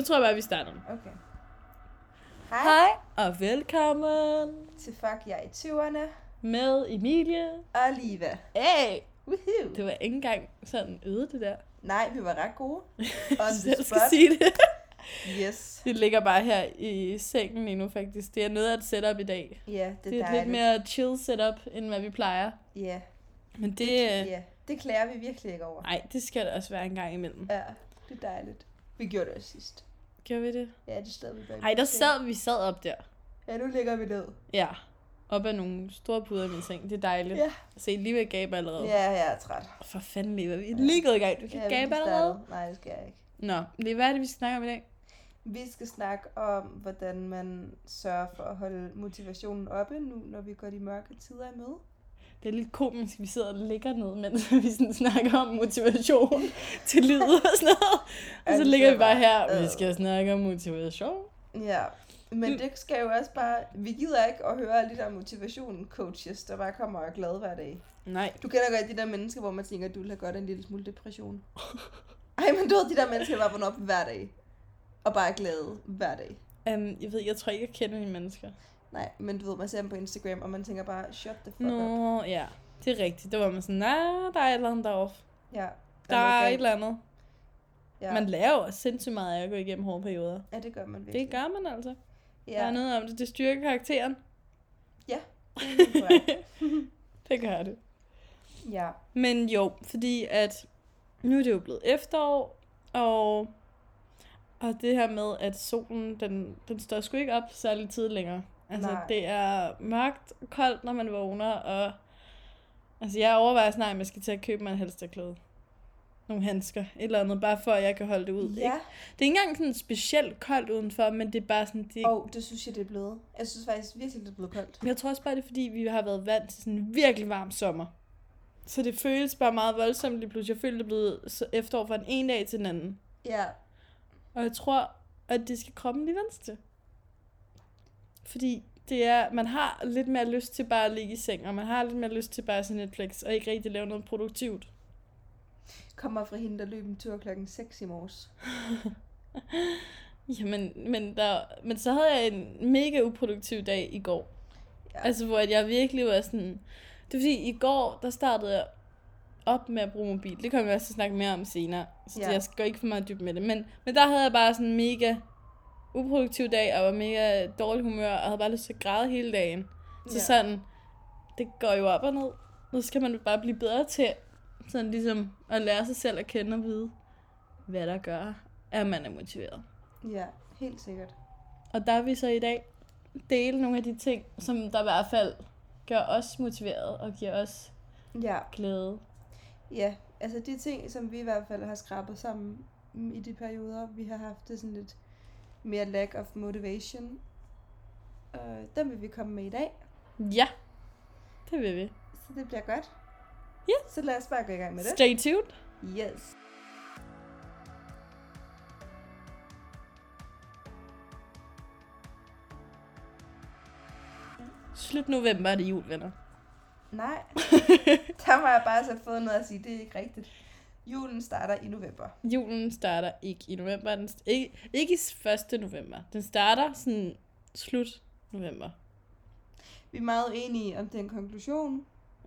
Nu tror jeg bare, vi starter. Okay. Hej. Hej og velkommen Til Fuck Jeg i 20'erne. med Emilie. Og Liva. Hey! Woohoo. Det var ikke engang sådan øde, det der. Nej, vi var ret gode. On Jeg the skal spot. sige det. Yes. Vi ligger bare her i sengen lige nu, faktisk. Det er noget af et setup i dag. Ja, det er, Det er et dejligt. lidt mere chill setup, end hvad vi plejer. Ja, Men det, ja. Det klager vi virkelig ikke over. nej, det skal der også være en gang imellem. Ja, det er dejligt. Vi gjorde det også sidst. Gjorde vi det? Ja, det stod vi bare. i Ej, der sad vi sad op der. Ja, nu ligger vi ned. Ja. Op ad nogle store puder i min seng. Det er dejligt. Ja. Se, lige ved gabe allerede. Ja, jeg er træt. For fanden, Liva. Vi er lige gået i gang. Du kan Ja, gabe er allerede. Nej, det skal jeg ikke. Nå, Liva, hvad er det, vi skal snakke om i dag? Vi skal snakke om, hvordan man sørger for at holde motivationen oppe nu, når vi går de mørke tider i møde. Det er lidt komisk, vi sidder og ligger ned, mens vi sådan snakker om motivation til livet og sådan noget. Og så ligger vi bare her, vi øh. skal snakke om motivation. Ja, men det skal jo også bare... Vi gider ikke at høre alle de der motivation coaches, der bare kommer og er glade hver dag. Nej, Du kender godt de der mennesker, hvor man tænker, at du vil have godt en lille smule depression. Ej, men du ved, de der mennesker, der bare vågner op hver dag. Og bare er glade hver dag. um, jeg ved, jeg tror ikke, jeg kender de mennesker. Nej, men du ved, man ser dem på Instagram, og man tænker bare, shut the fuck up. Nå, ja, det er rigtigt. Det var man sådan, nej, der er et eller andet deroppe. Ja. Der noget er et eller andet. Ja. Man lærer jo også sindssygt meget af at gå igennem hårde perioder. ja, det gør man virkelig. Det gør man altså. ja. Der er noget om det. Det styrker karakteren. det er helt korrekt. Det gør det. ja. Men jo, fordi at nu er det jo blevet efterår, og, og det her med, at solen, den, den står sgu ikke op særlig tid længere. Altså, Nej. det er mørkt og koldt, når man vågner, og altså, jeg overvejer snart, om jeg skal til at købe mig en halsterklæde. Nogle handsker, et eller andet, bare for at jeg kan holde det ud. Ja, Ikke? Det er ikke engang sådan specielt koldt udenfor, men det er bare sådan, det, og det synes jeg, det er blevet. Jeg synes faktisk virkelig, det er blevet koldt. Men jeg tror også bare, det er fordi, vi har været vant til sådan en virkelig varm sommer. Så det føles bare meget voldsomt lige pludselig. Jeg føler, det er blevet efterår fra den ene dag til den anden. Ja, Og jeg tror, at det skal kroppen lige venstre til. Fordi det er, man har lidt mere lyst til bare at ligge i seng, og man har lidt mere lyst til bare at se Netflix, og ikke rigtig lave noget produktivt. kommer fra hende, der løb en tur klokken 6 i morges. Jamen, men, der, men så havde jeg en mega uproduktiv dag i går. Ja. Altså, hvor jeg virkelig var sådan... Det er fordi, i går, der startede jeg op med at bruge mobil. Det kommer vi også til at snakke mere om senere. Så Ja. jeg skal ikke for meget dybt med det. Men, men der havde jeg bare sådan mega uproduktiv dag, og var mega dårlig humør, og havde bare lyst til at græde hele dagen. Så Ja. sådan, det går jo op og ned. Nu skal man bare blive bedre til sådan ligesom at lære sig selv at kende og vide, hvad der gør, at man er motiveret. Ja, helt sikkert. Og der vil vi så i dag dele nogle af de ting, som der i hvert fald gør os motiveret og giver os Ja, glæde. ja. Altså de ting, som vi i hvert fald har skrabet sammen mm, i de perioder, vi har haft det sådan lidt mere lack of motivation. Og dem vil vi komme med i dag, Ja, det vil vi. så det bliver godt. Ja. Så lad os bare gå i gang med det. Stay tuned. Yes. Slut november er det jul, venner. Nej, der må jeg bare så fået noget at sige, det er ikke rigtigt. Julen starter i november. Julen starter ikke i november. Den ikke, ikke i 1. november. Den starter sådan slut november. Vi er meget enige om den konklusion,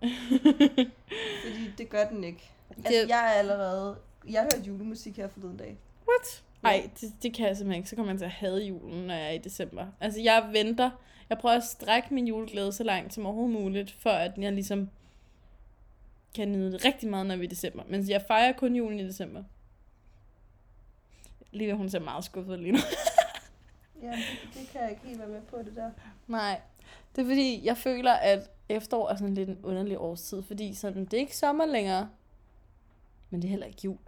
fordi det gør den ikke. Altså, Det- jeg er allerede... Jeg har hørt julemusik her forleden dag. What? Nej, det, det kan jeg simpelthen ikke. Så kommer man til at have julen, når jeg er i december. Altså, jeg venter. Jeg prøver at strække min juleglæde så langt som overhovedet muligt, for at jeg ligesom kan nyde det rigtig meget, når vi er i december. Men jeg fejrer kun julen i december. Lige hun ser meget skuffet lige nu. Ja, det, kan jeg ikke helt være med på, det der. Nej, det er fordi, jeg føler, at efterår er sådan lidt en underlig årstid, fordi sådan, det er ikke sommer længere, men det er heller ikke jul.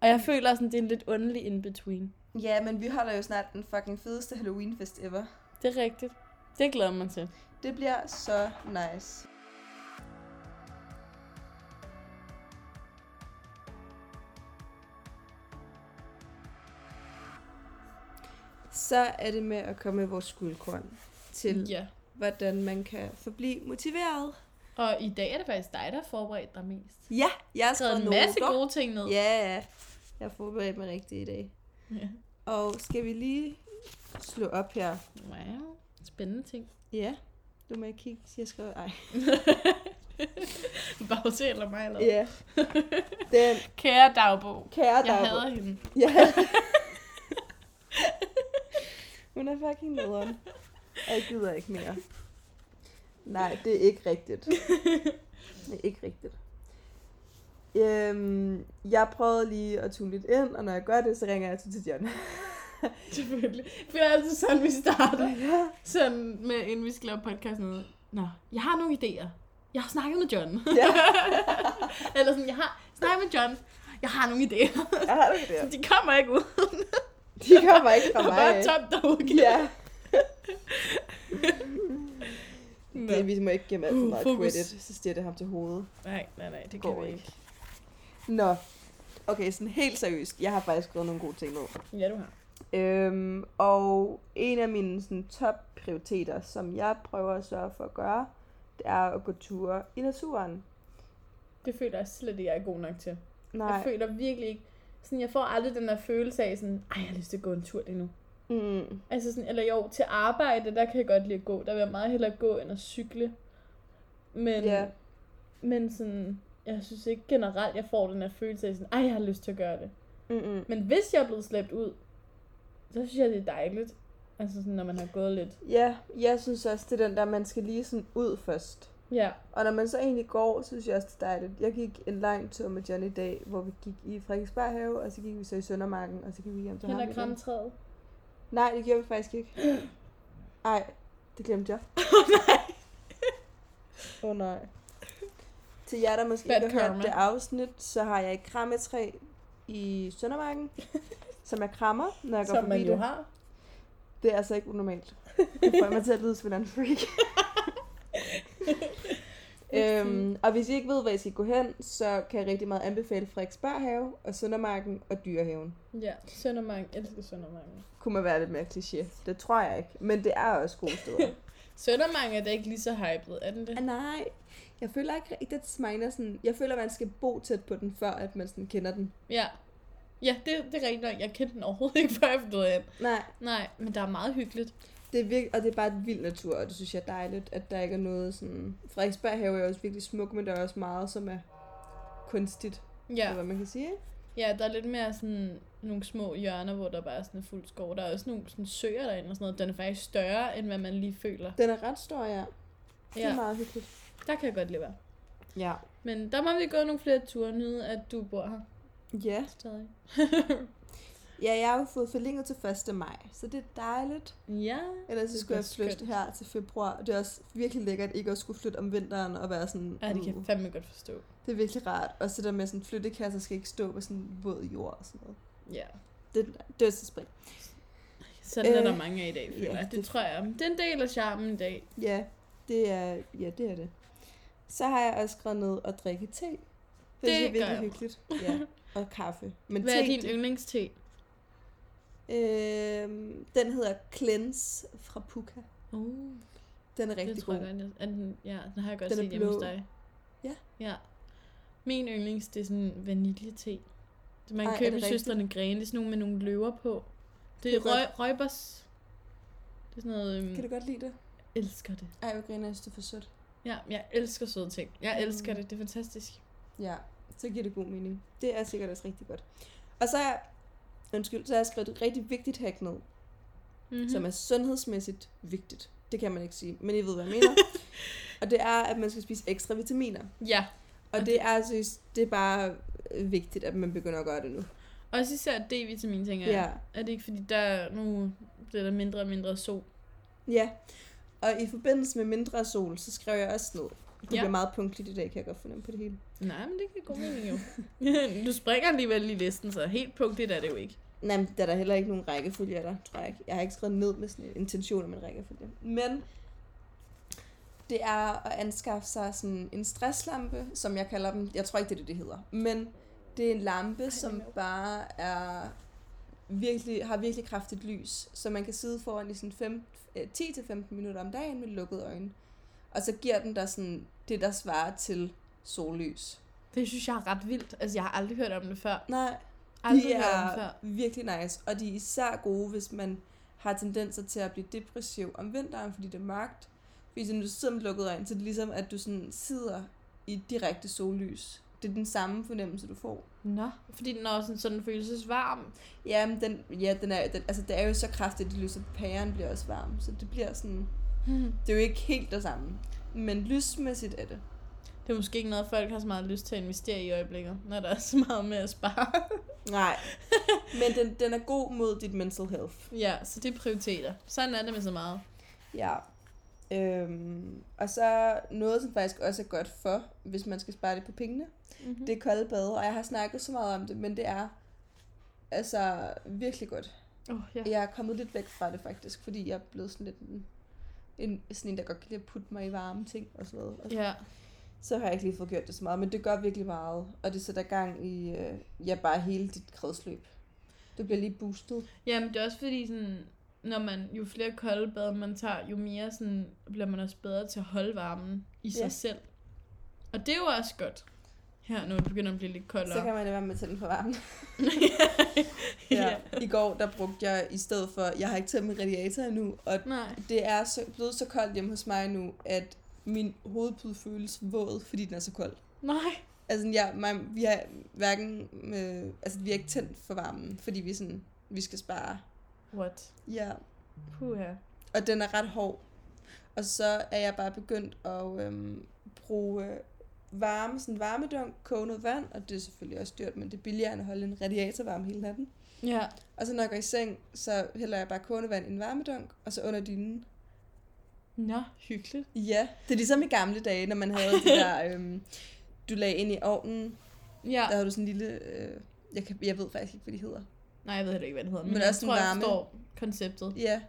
Og jeg føler sådan, det er en lidt underlig in-between. Ja, men vi holder jo snart den fucking fedeste Halloween-fest ever. Det er rigtigt. Det glæder mig til. Det bliver så nice. Så er det med at komme med vores guldkorn til, Ja. hvordan man kan forblive motiveret. Og i dag er det faktisk dig, der har forberedt dig mest. Ja, jeg har Jeg skrevet en masse noter. gode ting ned. Ja, ja. Jeg har forberedt mig rigtigt i dag. Ja. Og skal vi lige slå op her? Wow, spændende ting. Ja, du må ikke kigge, jeg skriver. Ej. Bagse eller mig eller Ja. Den Kære dagbog. kære Jeg dagbog. hader hende. Ja. Hun er fucking nederen. Og jeg gider ikke mere. Nej, det er ikke rigtigt. Det er ikke rigtigt. Øhm, jeg prøvede lige at tune lidt ind, og når jeg gør det, så ringer jeg til John. Selvfølgelig. Det er altid sådan, vi starter. ja. Sådan med, inden vi skal lave podcast noget. Nå, jeg har nogle idéer. Jeg har snakket med John. ja. Eller sådan, jeg har snakket med John. Jeg har nogle idéer. Jeg har det der. De kommer ikke ud. De kommer ikke fra Det mig. bare af. tomt derude. Ja. Det, vi må ikke give ham alt for Uh, meget fokus. credit, så stiger det ham til hovedet. Nej, nej, nej, det Går kan vi ikke. ikke. Nå. Okay, sådan helt seriøst. Jeg har faktisk skrevet nogle gode ting ned. Ja, du har. Øhm, og en af mine sådan, top prioriteter, som jeg prøver at sørge for at gøre, det er at gå ture i naturen. Det føler jeg slet ikke, jeg er god nok til. Nej. Jeg føler virkelig ikke... Sådan, jeg får aldrig den der følelse af sådan, ej, jeg har lyst til at gå en tur lige nu. Mm. Altså sådan, eller jo, til arbejde, der kan jeg godt lide at gå. Der vil jeg meget hellere gå, end at cykle. Men, Ja. men sådan, jeg synes ikke generelt, jeg får den her følelse af sådan, ej, jeg har lyst til at gøre det. Mm-mm. Men hvis jeg er blevet slæbt ud, så synes jeg, det er dejligt. Altså sådan, når man har gået lidt. Ja, jeg synes også, det er den der, man skal lige sådan ud først. Ja, Og når man så egentlig går, så synes jeg også, det er dejligt. Jeg gik en lang tur med Johnny i dag, hvor vi gik i Frederiksberg have, og så gik vi så i Søndermarken, og så gik vi hjem til hen ham og træet. Nej, det gjorde vi faktisk ikke. Nej, det glemte jeg. Åh oh, nej. Til jer, der måske Bad ikke har hørt det afsnit, så har jeg et krammetræ i Søndermarken, som jeg krammer, når jeg går Som forbi man jo det. har. Det er altså ikke unormalt. Det får mig til at lyde som en freak. øhm, og hvis I ikke ved, hvor I skal gå hen, så kan jeg rigtig meget anbefale Frederiksberg have, og Søndermarken og Dyrehaven. Ja, Søndermarken. Jeg elsker Søndermarken. Kunne man være lidt mere kliché. Det tror jeg ikke. Men det er også gode steder. Søndermarken er da ikke lige så hyped, er den det? Ah, nej, jeg føler ikke rigtigt, at Sminer sådan... Jeg føler, man skal bo tæt på den, før at man sådan kender den. Ja. Ja, det, det er rigtigt nok. Jeg kendte den overhovedet ikke, før jeg flyttede ind. Nej, Nej, men der er meget hyggeligt. Det er virkelig, og det er bare et vild natur, og det synes jeg er dejligt, at der ikke er noget sådan... Frederiksberg have er også virkelig smuk, men der er også meget, som er kunstigt, ja. Hvad man kan sige. ja der er lidt mere sådan nogle små hjørner, hvor der bare er sådan en fuld skov. Der er også nogle sådan søer derinde og sådan noget. Den er faktisk større, end hvad man lige føler. Den er ret stor, ja. Det er Ja, meget hyggeligt. der kan jeg godt lide være. Ja. Men der må vi gå nogle flere ture, nyde at du bor her Ja. stadig. Ja, jeg har jo fået forlænget til 1. maj, så det er dejligt. ja, Ellers så skulle jeg flytte skønt. her til februar. Det er også virkelig lækkert ikke at skulle flytte om vinteren og være sådan... ja, det kan uh, jeg fandme godt forstå. det er virkelig rart. Og så der med sådan flyttekasser skal ikke stå på sådan våd jord og sådan noget. Ja. Det, det er så spring. Sådan er der Øh, mange af i dag, føler ja. Det, det- tror jeg. Det er en del af charmen i dag. Ja, det er, ja, det er det. Så har jeg også skrevet ned at drikke te. Det, det er virkelig hyggeligt. Ja, og kaffe. Men Hvad te, er din yndlingste? Øhm, den hedder Cleanse fra Puka. Uh, Den er rigtig det tror god. jeg godt. jeg- den, ja, den har jeg godt Den set hjemme hos dig. Ja. Ja. Min yndlings, det er sådan vanilje-te. Det man Ej, kan er købe i det rigtigt? Søstrene Grene. Det er sådan nogle med nogle løver på. Det er røg, røgbers. Det er sådan noget, øhm, Kan du godt lide det? elsker det. Ej, hvor griner jeg, det er for sødt. Ja, jeg elsker søde ting. Jeg Mm. elsker det. Det er fantastisk. Ja, så giver det god mening. Det er sikkert også rigtig godt. Og så jeg, undskyld, så har jeg skrevet et rigtig vigtigt hack ned, Mm-hmm. som er sundhedsmæssigt vigtigt. Det kan man ikke sige, men I ved, hvad jeg mener. og det er, at man skal spise ekstra vitaminer. Ja, Og det er, altså, det er bare øh, vigtigt, at man begynder at gøre det nu. også især D-vitamin, tænker jeg. Ja. Er det ikke, fordi der nu bliver der mindre og mindre sol? Ja. Og i forbindelse med mindre sol, så skrev jeg også ned. Det Ja. bliver meget punktligt i dag, kan jeg godt fornemme på det hele. Nej, men det kan god mening jo. du springer alligevel i listen, så helt punktligt er det jo ikke. Nej, men der er der heller ikke nogen rækkefølge der, tror jeg ikke. Jeg har ikke skrevet ned med sådan en intention om en rækkefølge. Men det er at anskaffe sig sådan en stresslampe, som jeg kalder dem. Jeg tror ikke, det er det, det hedder. Men det er en lampe, som bare er virkelig, har virkelig kraftigt lys. Så man kan sidde foran i sådan fem, øh, 10-15 minutter om dagen med lukkede øjne. Og så giver den der sådan det, der svarer til sollys. Det synes jeg er ret vildt. Altså, jeg har aldrig hørt om det før. Nej, Aldrig De er virkelig nice, og de er især gode, hvis man har tendenser til at blive depressiv om vinteren, fordi det er mørkt. Fordi så når du sidder med lukket øjne, så er det ligesom, at du sådan sidder i direkte sollys. Det er den samme fornemmelse, du får. Nå, fordi den er også sådan, sådan føles varm. Ja, men den, ja, den er, den, altså det er jo så kraftigt, det lyser. Pæren bliver også varm, så det bliver sådan... Det er jo ikke helt det samme. Men lysmæssigt er det. Det er måske ikke noget, folk har så meget lyst til at investere i i øjeblikket, når der er så meget med at spare. Nej. Men den, den er god mod dit mental health. ja, så det er prioriteter. Sådan er det med så meget. Ja. Øhm, og så noget, som faktisk også er godt for, hvis man skal spare lidt på pengene, Mm-hmm. det er kolde bade. Og jeg har snakket så meget om det, men det er altså virkelig godt. Oh, ja. Jeg er kommet lidt væk fra det faktisk, fordi jeg er blevet sådan lidt en, en, sådan en der godt kan lide at putte mig i varme ting og sådan noget. Og ja. Så har jeg ikke lige fået gjort det så meget, men det gør virkelig meget. Og det sætter gang i, øh, ja, bare hele dit kredsløb. Du bliver lige boostet. Jamen, det er også fordi, sådan, når man, jo flere kolde bad man tager, jo mere sådan, bliver man også bedre til at holde varmen i sig Ja. selv. Og det er jo også godt. Her, når det begynder at blive lidt koldere. Så kan man jo være med til den for varmen. ja. I går, der brugte jeg i stedet for, jeg har ikke taget min radiator endnu, og Nej. det er så, blevet så koldt hjemme hos mig nu, at min hovedpude føles våd, fordi den er så kold. Nej. Altså, jeg, mig, vi har hverken, øh, altså, vi har ikke tændt for varmen, fordi vi sådan, vi skal spare. What? Ja, Puha. og den er ret hård. Og så er jeg bare begyndt at øhm, bruge øh, varme, sådan varmedunk, koge noget vand, og det er selvfølgelig også dyrt, men det er billigere end at holde en radiator varm hele natten. Ja. Og så når jeg går i seng, så hælder jeg bare kogende vand i en varmedunk, og så under dynen. Nå, hyggeligt. Ja, det er ligesom i gamle dage, når man havde det der, øhm, du lagde ind i ovnen, Ja. der havde du sådan en lille, øh, jeg, kan, jeg ved faktisk ikke, hvad de hedder. Nej, jeg ved heller ikke, hvad det hedder. Men jeg også en tror, jeg varme. forstår konceptet. Ja,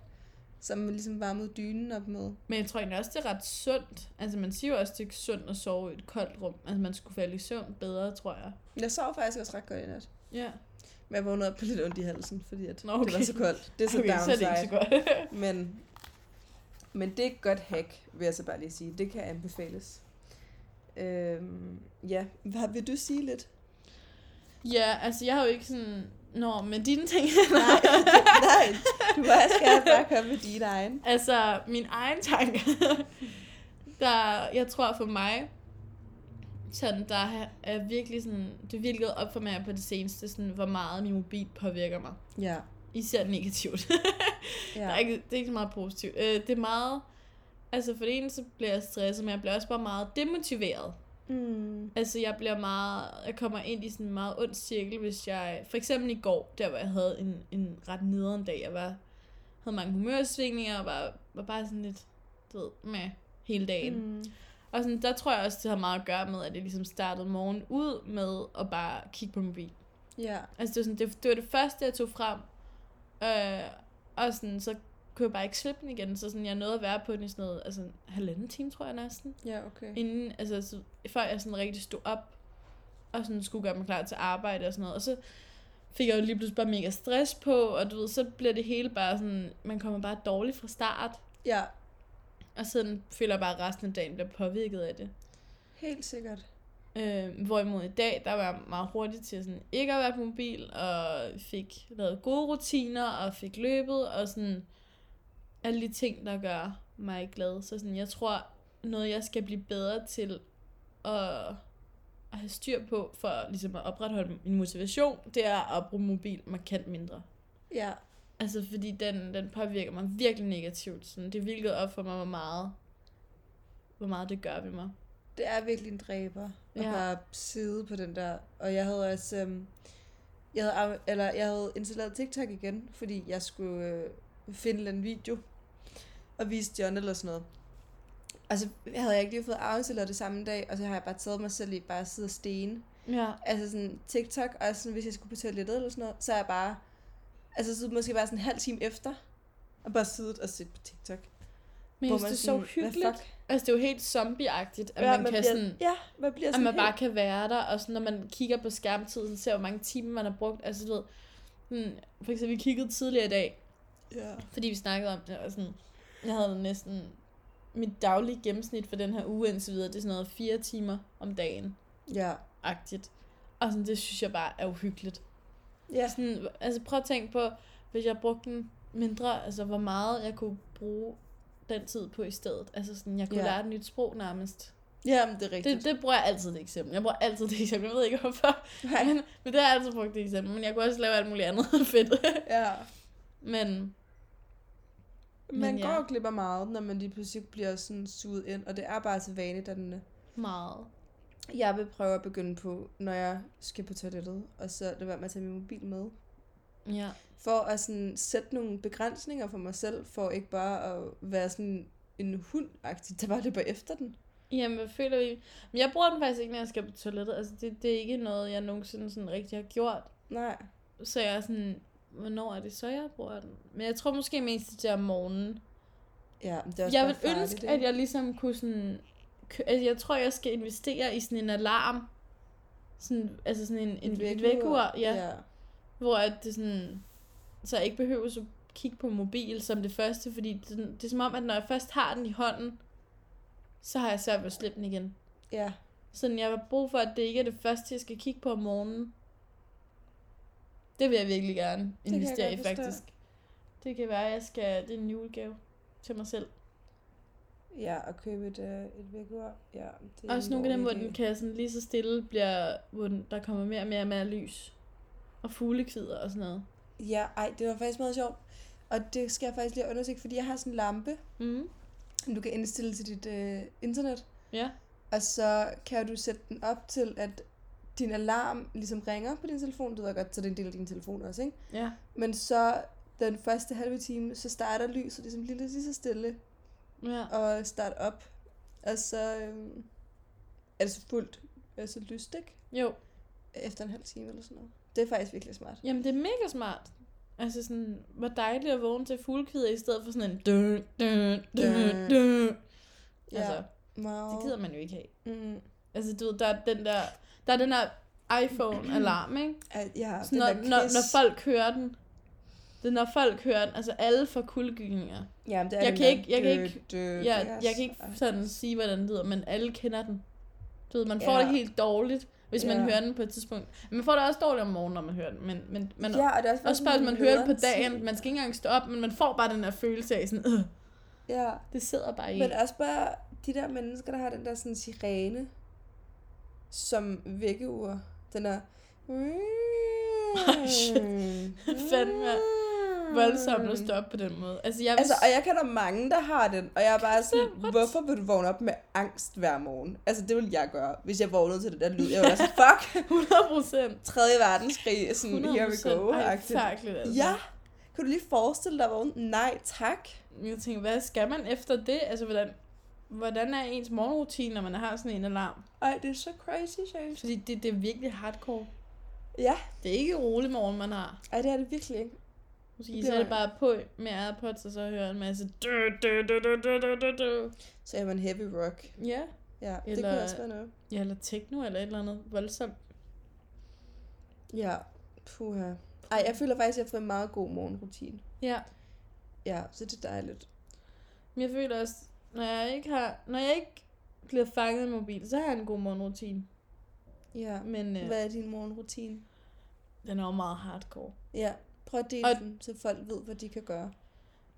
som man ligesom varmede dynen op med. Men jeg tror egentlig også, det er ret sundt. Altså, man siger jo også, det er sundt at sove i et koldt rum. Altså, man skulle falde i søvn bedre, tror jeg. Jeg sov faktisk også ret godt i nat. Ja. Men jeg vågnede op på lidt ondt i halsen, fordi at Nå, okay. det var så koldt. Det er så okay, okay, så er det ikke så godt. Men, men det er et godt hack, vil jeg så bare lige sige. Det kan anbefales. Øhm, ja, hvad vil du sige lidt? ja, altså, jeg har jo ikke sådan... Nå, men dine ting... Nej, nej, du også gerne bare komme med dine egen. altså, min egen tanke. der, jeg tror for mig, sådan, der er virkelig sådan, det virkede op for mig på det seneste, sådan, hvor meget min mobil påvirker mig. Ja, Især negativt. ja. der er ikke, det er ikke så meget positivt. Øh, det er meget, altså for det ene, så bliver jeg stresset, men jeg bliver også bare meget demotiveret. Mm. Altså jeg bliver meget, jeg kommer ind i sådan en meget ond cirkel, hvis jeg, for eksempel i går, der hvor jeg havde en, en ret nederen dag, jeg var, havde mange humørsvingninger, og var, var bare sådan lidt, du ved, med hele dagen. Mm. Og sådan, der tror jeg også, det har meget at gøre med, at jeg ligesom startede morgen ud med at bare kigge på mobil. Ja, Altså det var, sådan, det, det var det første, jeg tog frem. Øh, og sådan, så kunne jeg bare ikke slippe den igen. Så sådan, jeg nåede at være på den i sådan noget, altså en halvanden time, tror jeg næsten. ja, okay. Inden, altså, så, før jeg sådan rigtig stod op, og sådan skulle gøre mig klar til arbejde og sådan noget. Og så fik jeg jo lige pludselig bare mega stress på, og du ved, så bliver det hele bare sådan, man kommer bare dårligt fra start. Ja, Og sådan føler jeg bare, at resten af dagen bliver påvirket af det. helt sikkert. Øh, hvorimod i dag, der var jeg meget hurtig til sådan, ikke at være på mobil, og fik lavet gode rutiner, og fik løbet, og sådan alle de ting, der gør mig glad. Så sådan, jeg tror, noget jeg skal blive bedre til at, at have styr på, for ligesom at opretholde min motivation, det er at bruge mobil markant mindre. Ja, Altså, fordi den, den påvirker mig virkelig negativt. Sådan, det virkede op for mig, hvor meget, hvor meget det gør ved mig. Det er virkelig en dræber at Ja. bare sidde på den der. Og jeg havde også, øhm, jeg havde, eller jeg havde installeret TikTok igen, fordi jeg skulle øh, finde en video og vise John eller sådan noget. Altså, jeg havde ikke lige fået afinstalleret det samme dag, og så har jeg bare taget mig selv i bare at sidde og stene. Ja. Altså sådan TikTok, og sådan, hvis jeg skulle på toilettet eller sådan noget, så er jeg bare, altså så måske bare sådan en halv time efter, og bare siddet og set på TikTok. Men jeg synes, det er så sådan, hvad hyggeligt. Altså, det er jo helt zombieagtigt, at Ja, man, kan bliver, sådan... Ja, man bliver At sådan man bare helt- kan være der, og sådan, når man kigger på skærmtiden, så ser hvor mange timer man har brugt. Altså, du ved, sådan, for eksempel, vi kiggede tidligere i dag, Ja. fordi vi snakkede om det, og sådan, jeg havde næsten mit daglige gennemsnit for den her uge indtil videre, det er sådan noget fire timer om dagen, Ja. agtigt. Og sådan, det synes jeg bare er uhyggeligt. Ja. Sådan, altså prøv at tænke på, hvis jeg brugte den mindre, altså hvor meget jeg kunne bruge den tid på i stedet. Altså sådan, jeg kunne Ja. lære et nyt sprog nærmest. Ja, men det er rigtigt. Det, det bruger jeg altid det eksempel. Jeg bruger altid det eksempel. Jeg ved ikke hvorfor. Nej. Men, men det har jeg altid brugt det eksempel. Men jeg kunne også lave alt muligt andet fedt. Ja. men Man Men går ja. glip af meget, når man lige pludselig bliver sådan suget ind, og det er bare så vanedannende. meget. Jeg vil prøve at begynde på, når jeg skal på toilettet, og så lade være med at tage min mobil med. Ja. For at sådan sætte nogle begrænsninger for mig selv, for ikke bare at være sådan en hund der bare løber efter den. Jamen, hvad føler vi? Men jeg bruger den faktisk ikke, når jeg skal på toilettet. Altså, det, det er ikke noget, jeg nogensinde sådan rigtig har gjort. Nej. Så jeg er sådan, hvornår er det så, jeg bruger den? Men jeg tror måske mest til om morgenen. Ja, det er også Jeg vil farligt, ønske, ikke? at jeg ligesom kunne sådan... Altså, jeg tror, jeg skal investere i sådan en alarm. Sådan, altså sådan en, en, vækkeur. vækkeur, ja, ja. Hvor at det sådan... Så jeg ikke behøver at kigge på mobil som det første, fordi det, det er som om, at når jeg først har den i hånden, så har jeg svært ved at slippe den igen. Ja. Sådan, jeg har brug for, at det ikke er det første, jeg skal kigge på om morgenen. Det vil jeg virkelig gerne investere i, forstå. faktisk. Det kan være, at jeg skal... Det er en julegave til mig selv. Ja, og købe et, øh, et vækkeur. Ja, det er Også nogle af dem, hvor den kan sådan lige så stille bliver... Hvor den, der kommer mere og mere, mere lys. Og fuglekvider og sådan noget. Ja, ej, det var faktisk meget sjovt. Og det skal jeg faktisk lige undersøge, fordi jeg har sådan en lampe, Mm. som du kan indstille til dit øh, internet. Ja. Og så kan du sætte den op til, at din alarm ligesom ringer på din telefon. Du ved godt, så det er en del af din telefon også, ikke? Ja. Men så den første halve time, så starter lyset ligesom lige, lige så stille Ja. og starte op. Og så øhm, er det så fuldt altså lyst, ikke? Jo. Efter en halv time eller sådan noget. Det er faktisk virkelig smart. Jamen, det er mega smart. Altså sådan, hvor dejligt at vågne til fuglekvider, i stedet for sådan en dø, dø, dø, dø. Ja. Altså, Wow. det gider man jo ikke have. Mm. Altså, du ved, der er den der, der er den der iPhone-alarm, ikke? Ja, Så når, når, når folk hører den, det er når folk hører den, altså alle får kuldegysninger. Ja, det er Jeg kan ikke- jeg kan dø, ikke- dø, Jeg, det er jeg kan ikke så- sådan sige, hvordan den lyder, men alle kender den. Du ved, man får Ja. det helt dårligt, hvis man Ja. hører den på et tidspunkt. Man får det også dårligt om morgenen, når man hører den. Men, men, men Ja, og det er også, også bare, hvis man hører det på dagen. Man... Man skal ikke engang stå op, men man får bare den der følelse af sådan, øh, Ja, det sidder bare i. men også bare de der mennesker, der har den der sådan sirene som vækkeur. Den er... Shit. Fandme voldsomt at stå op på den måde. Altså, jeg vil... Altså, og jeg kender mange, der har den, og jeg er bare sådan, what? hvorfor vil du vågne op med angst hver morgen? Altså, det vil jeg gøre, hvis jeg vågnede til det der lyd. Jeg var sådan, fuck, 100 procent. 3. verdenskrig, sådan, here we go. Ej, færdeligt, altså. Ja, kan du lige forestille dig at vågne? Nej, tak. Jeg tænker, hvad skal man efter det? Altså, hvordan, hvordan er ens morgenrutine, når man har sådan en alarm? Ej, det er så crazy, James. Fordi det, det er virkelig hardcore. Ja, Det er ikke rolig morgen, man har. ej, det er det virkelig ikke. Måske Det så er det bare på med AirPods, og så hører en masse dø, dø, dø, dø, dø, dø, dø. Så er man heavy rock. Ja. Ja, det Eller- kunne også være noget. ja, eller techno, eller et eller andet voldsomt. Ja, puha. Ej, jeg føler faktisk, at jeg har fået en meget god morgenrutine. Ja. Ja, så det er dejligt. Men jeg føler også, når jeg ikke har, når jeg ikke bliver fanget i mobil, så har jeg en god morgenrutine. Ja. Men øh, Hvad er din morgenrutine? den er jo meget hardcore. Ja, prøv at dele Og- den, så folk ved, hvad de kan gøre.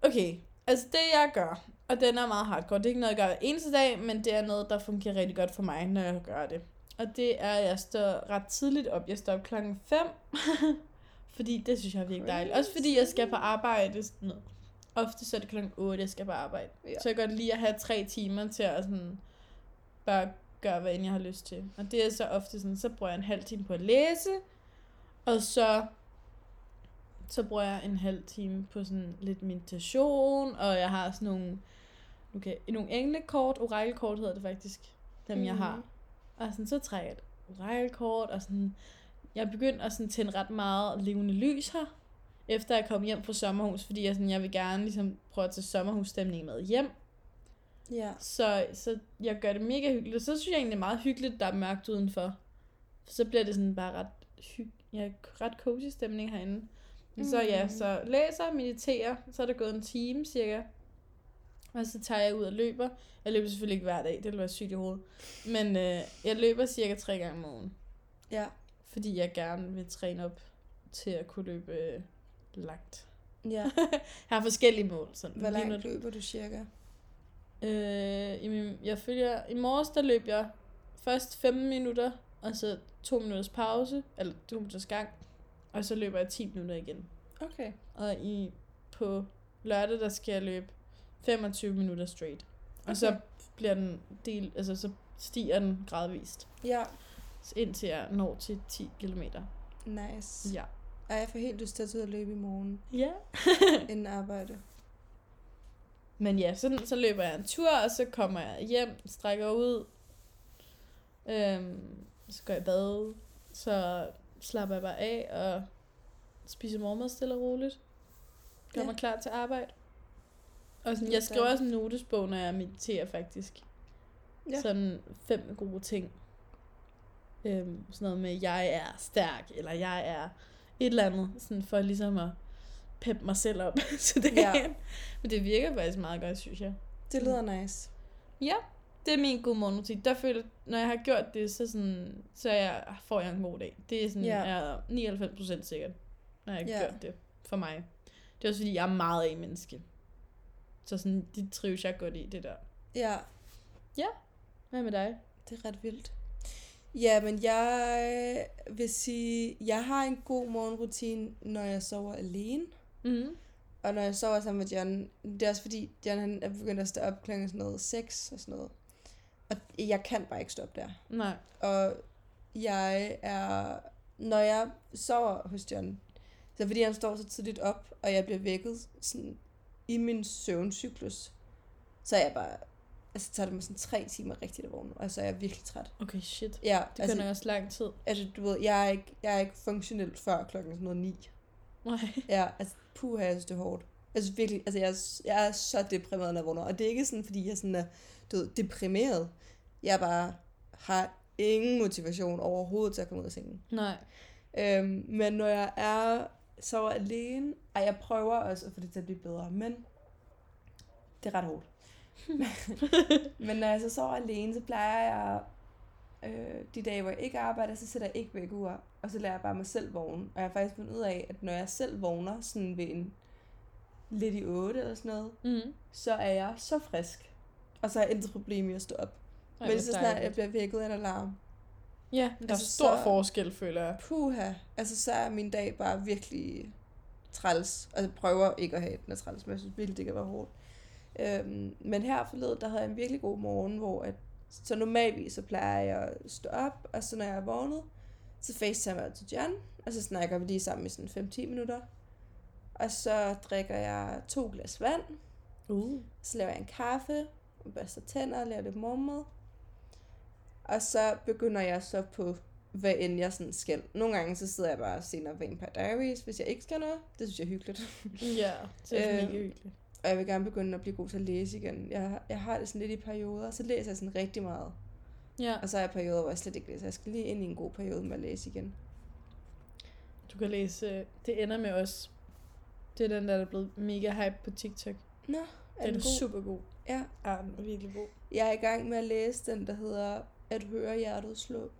Okay, altså det jeg gør, og den er meget hardcore, det er ikke noget, jeg gør eneste dag, men det er noget, der fungerer rigtig godt for mig, når jeg gør det. Og det er, at jeg står ret tidligt op. Jeg står op klokken 5, fordi det synes jeg er virkelig dejligt. Også fordi jeg skal på arbejde. Sådan noget. Ofte så er det klokken 8, jeg skal på arbejde. Ja. Så jeg kan godt lide at have tre timer til at sådan, bare gøre, hvad end jeg har lyst til. Og det er så ofte sådan, så bruger jeg en halv time på at læse, og så så bruger jeg en halv time på sådan lidt meditation, og jeg har sådan nogle, okay, nogle englekort, orakelkort hedder det faktisk, dem jeg har. Og sådan, så trækker jeg et orakelkort, og sådan, jeg er begyndt at sådan tænde ret meget levende lys her, efter jeg kom hjem fra sommerhus, fordi jeg, sådan, jeg vil gerne ligesom prøve at tage sommerhusstemning med hjem. Ja. Så, så jeg gør det mega hyggeligt, og så synes jeg egentlig, det er meget hyggeligt, der er mørkt udenfor. Så bliver det sådan bare ret, hyg, ja, ret cozy stemning herinde. Mm. Så ja, Mm. så læser, mediterer, så er der gået en time cirka. Og så tager jeg ud og løber. Jeg løber selvfølgelig ikke hver dag, det ville være sygt i hovedet. Men øh, jeg løber cirka tre gange om ugen. Ja. Fordi jeg gerne vil træne op til at kunne løbe øh, langt. Ja. Jeg har forskellige mål. Sådan. Hvor langt løber du cirka? Øh, jamen, jeg følger... I morges, der løb jeg først 15 minutter, og så 2 minutters pause, eller 2 minutters gang, og så løber jeg 10 minutter igen. Okay. Og i, på lørdag, der skal jeg løbe 25 minutter straight. Og så Okay. bliver den del, altså så stiger den gradvist, Ja. indtil jeg når til 10 km. Nice. Ja. Ej, jeg får helt lyst til at tage ud og løbe i morgen, Ja. inden arbejde. Men ja, så, så løber jeg en tur, og så kommer jeg hjem, strækker ud. Øhm, så går jeg i bad, så slapper jeg bare af og spiser morgenmad stille og roligt. Gør Ja. mig klar til arbejde. Og sådan, jeg er skriver også en notesbog, når jeg mediterer faktisk. Ja. Sådan fem gode ting. Øhm, sådan noget med, jeg er stærk, eller jeg er et eller andet, sådan for ligesom at peppe mig selv op til det Ja. Men det virker faktisk meget godt, synes jeg. Det lyder nice. Ja, det er min god morgenrutine. Der føler, når jeg har gjort det, så, sådan, så jeg, får jeg en god dag. Det er sådan, Ja. er 99% sikkert, når jeg har Ja. gjort det for mig. Det er også fordi, jeg er meget af menneske. Så sådan, det trives jeg godt i, det der. Ja, Hvad med dig? det er ret vildt. Ja, men jeg vil sige, jeg har en god morgenrutine, når jeg sover alene. Mm. Og når jeg sover sammen med John, det er også fordi, John han er begyndt at stå op klokken sådan noget 6 og sådan noget. Og jeg kan bare ikke stoppe der. Nej. Og jeg er, når jeg sover hos John, så fordi han står så tidligt op, og jeg bliver vækket sådan i min søvncyklus, så er jeg bare, altså tager det mig sådan tre timer rigtigt at vågne, og så er jeg virkelig træt. Okay, shit. Ja, Det altså, altså, også lang tid. altså, du ved, jeg er ikke, jeg er ikke funktionelt før klokken sådan noget ni. Nej. Ja, altså, puha, jeg synes, det er hårdt. Jeg synes virkelig, altså, jeg, er- jeg er så deprimeret, når jeg vågner. Og det er ikke sådan, fordi jeg sådan er, du ved, deprimeret. Jeg bare har ingen motivation overhovedet til at komme ud af sengen. Nej. Øhm, men når jeg er sover alene, og jeg prøver også at få det til at blive bedre, men det er ret hårdt. men når jeg så sover alene, så plejer jeg, øh, de dage, hvor jeg ikke arbejder, så sætter jeg ikke vækkeur, og så lader jeg bare mig selv vågne. Og jeg har faktisk fundet ud af, at når jeg selv vågner sådan ved en lidt i 8 eller sådan noget, Mm. så er jeg så frisk. Og så har jeg intet problem i at stå op. Ej, men så snart jeg bliver vækket af en alarm, Ja, der er Altså, stor så- forskel, føler jeg. puha, altså så er min dag bare virkelig træls. Og jeg prøver ikke at have, den er træls, men jeg synes virkelig, det kan være hårdt. Øhm, men her forleden, der havde jeg en virkelig god morgen, hvor at, så normalvis så plejer jeg at stå op, og så når jeg er vågnet, så facetimer jeg til John, og så snakker vi lige sammen i sådan 5-10 minutter. Og så drikker jeg to glas vand, Uh. så laver jeg en kaffe, børster tænder laver lidt morgenmad. Og så begynder jeg så på, hvad end jeg sådan skal. Nogle gange så sidder jeg bare og ser noget Vampire Diaries, hvis jeg ikke skal noget. Det synes jeg er hyggeligt. Ja, det er Øhm, mega hyggeligt. Og jeg vil gerne begynde at blive god til at læse igen. Jeg, jeg har det sådan lidt i perioder, så læser jeg sådan rigtig meget. Ja, Og så er jeg perioder, hvor jeg slet ikke læser. Jeg skal lige ind i en god periode med at læse igen. du kan læse øh, Det ender med os. Det er den, der er blevet mega hype på TikTok. Nå, er Den den er god? super god. Ja, Ja, den er virkelig god. jeg er i gang med at læse den, der hedder At høre hjertet slå.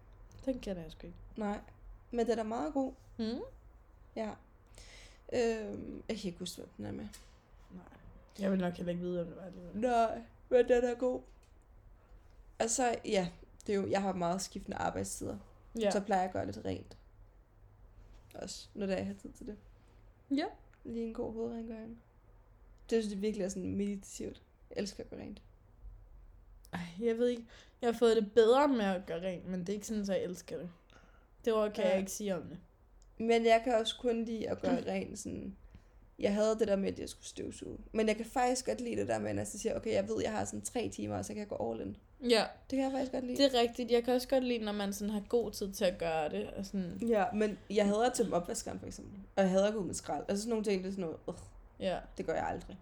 Den kender jeg sgu ikke. Nej, men den er meget god. Mm? Ja. Øhm, jeg kan ikke huske, hvad den er med. Nej. Jeg vil nok heller ikke vide, om det var alligevel. Nej, men den er god. Og så, ja, det er jo, jeg har meget skiftende arbejdstider. Ja. Ja. Så plejer jeg at gøre lidt rent. Også, når det er, jeg har tid til det. Ja. Lige en god hovedrengøring. Det synes jeg virkelig er sådan meditativt. Jeg elsker at gøre rent. Ej, jeg ved ikke. Jeg har fået det bedre med at gøre rent, men det er ikke sådan, at jeg elsker det. Det ord kan Ja. jeg ikke sige om det. Men jeg kan også kun lide at gøre rent sådan... Jeg havde det der med, at jeg skulle støvsuge. Men jeg kan faktisk godt lide det der med, at jeg siger, okay, jeg ved, jeg har sådan tre timer, og så kan jeg gå all in. Ja, Det kan jeg faktisk godt lide. det er rigtigt. Jeg kan også godt lide, når man sådan har god tid til at gøre det. Og sådan, Ja, men jeg hader at tømme opvaskeren, for eksempel. Og jeg hader at gå ud med skrald. Altså sådan nogle ting, det er sådan noget, uh, ja, det gør jeg aldrig.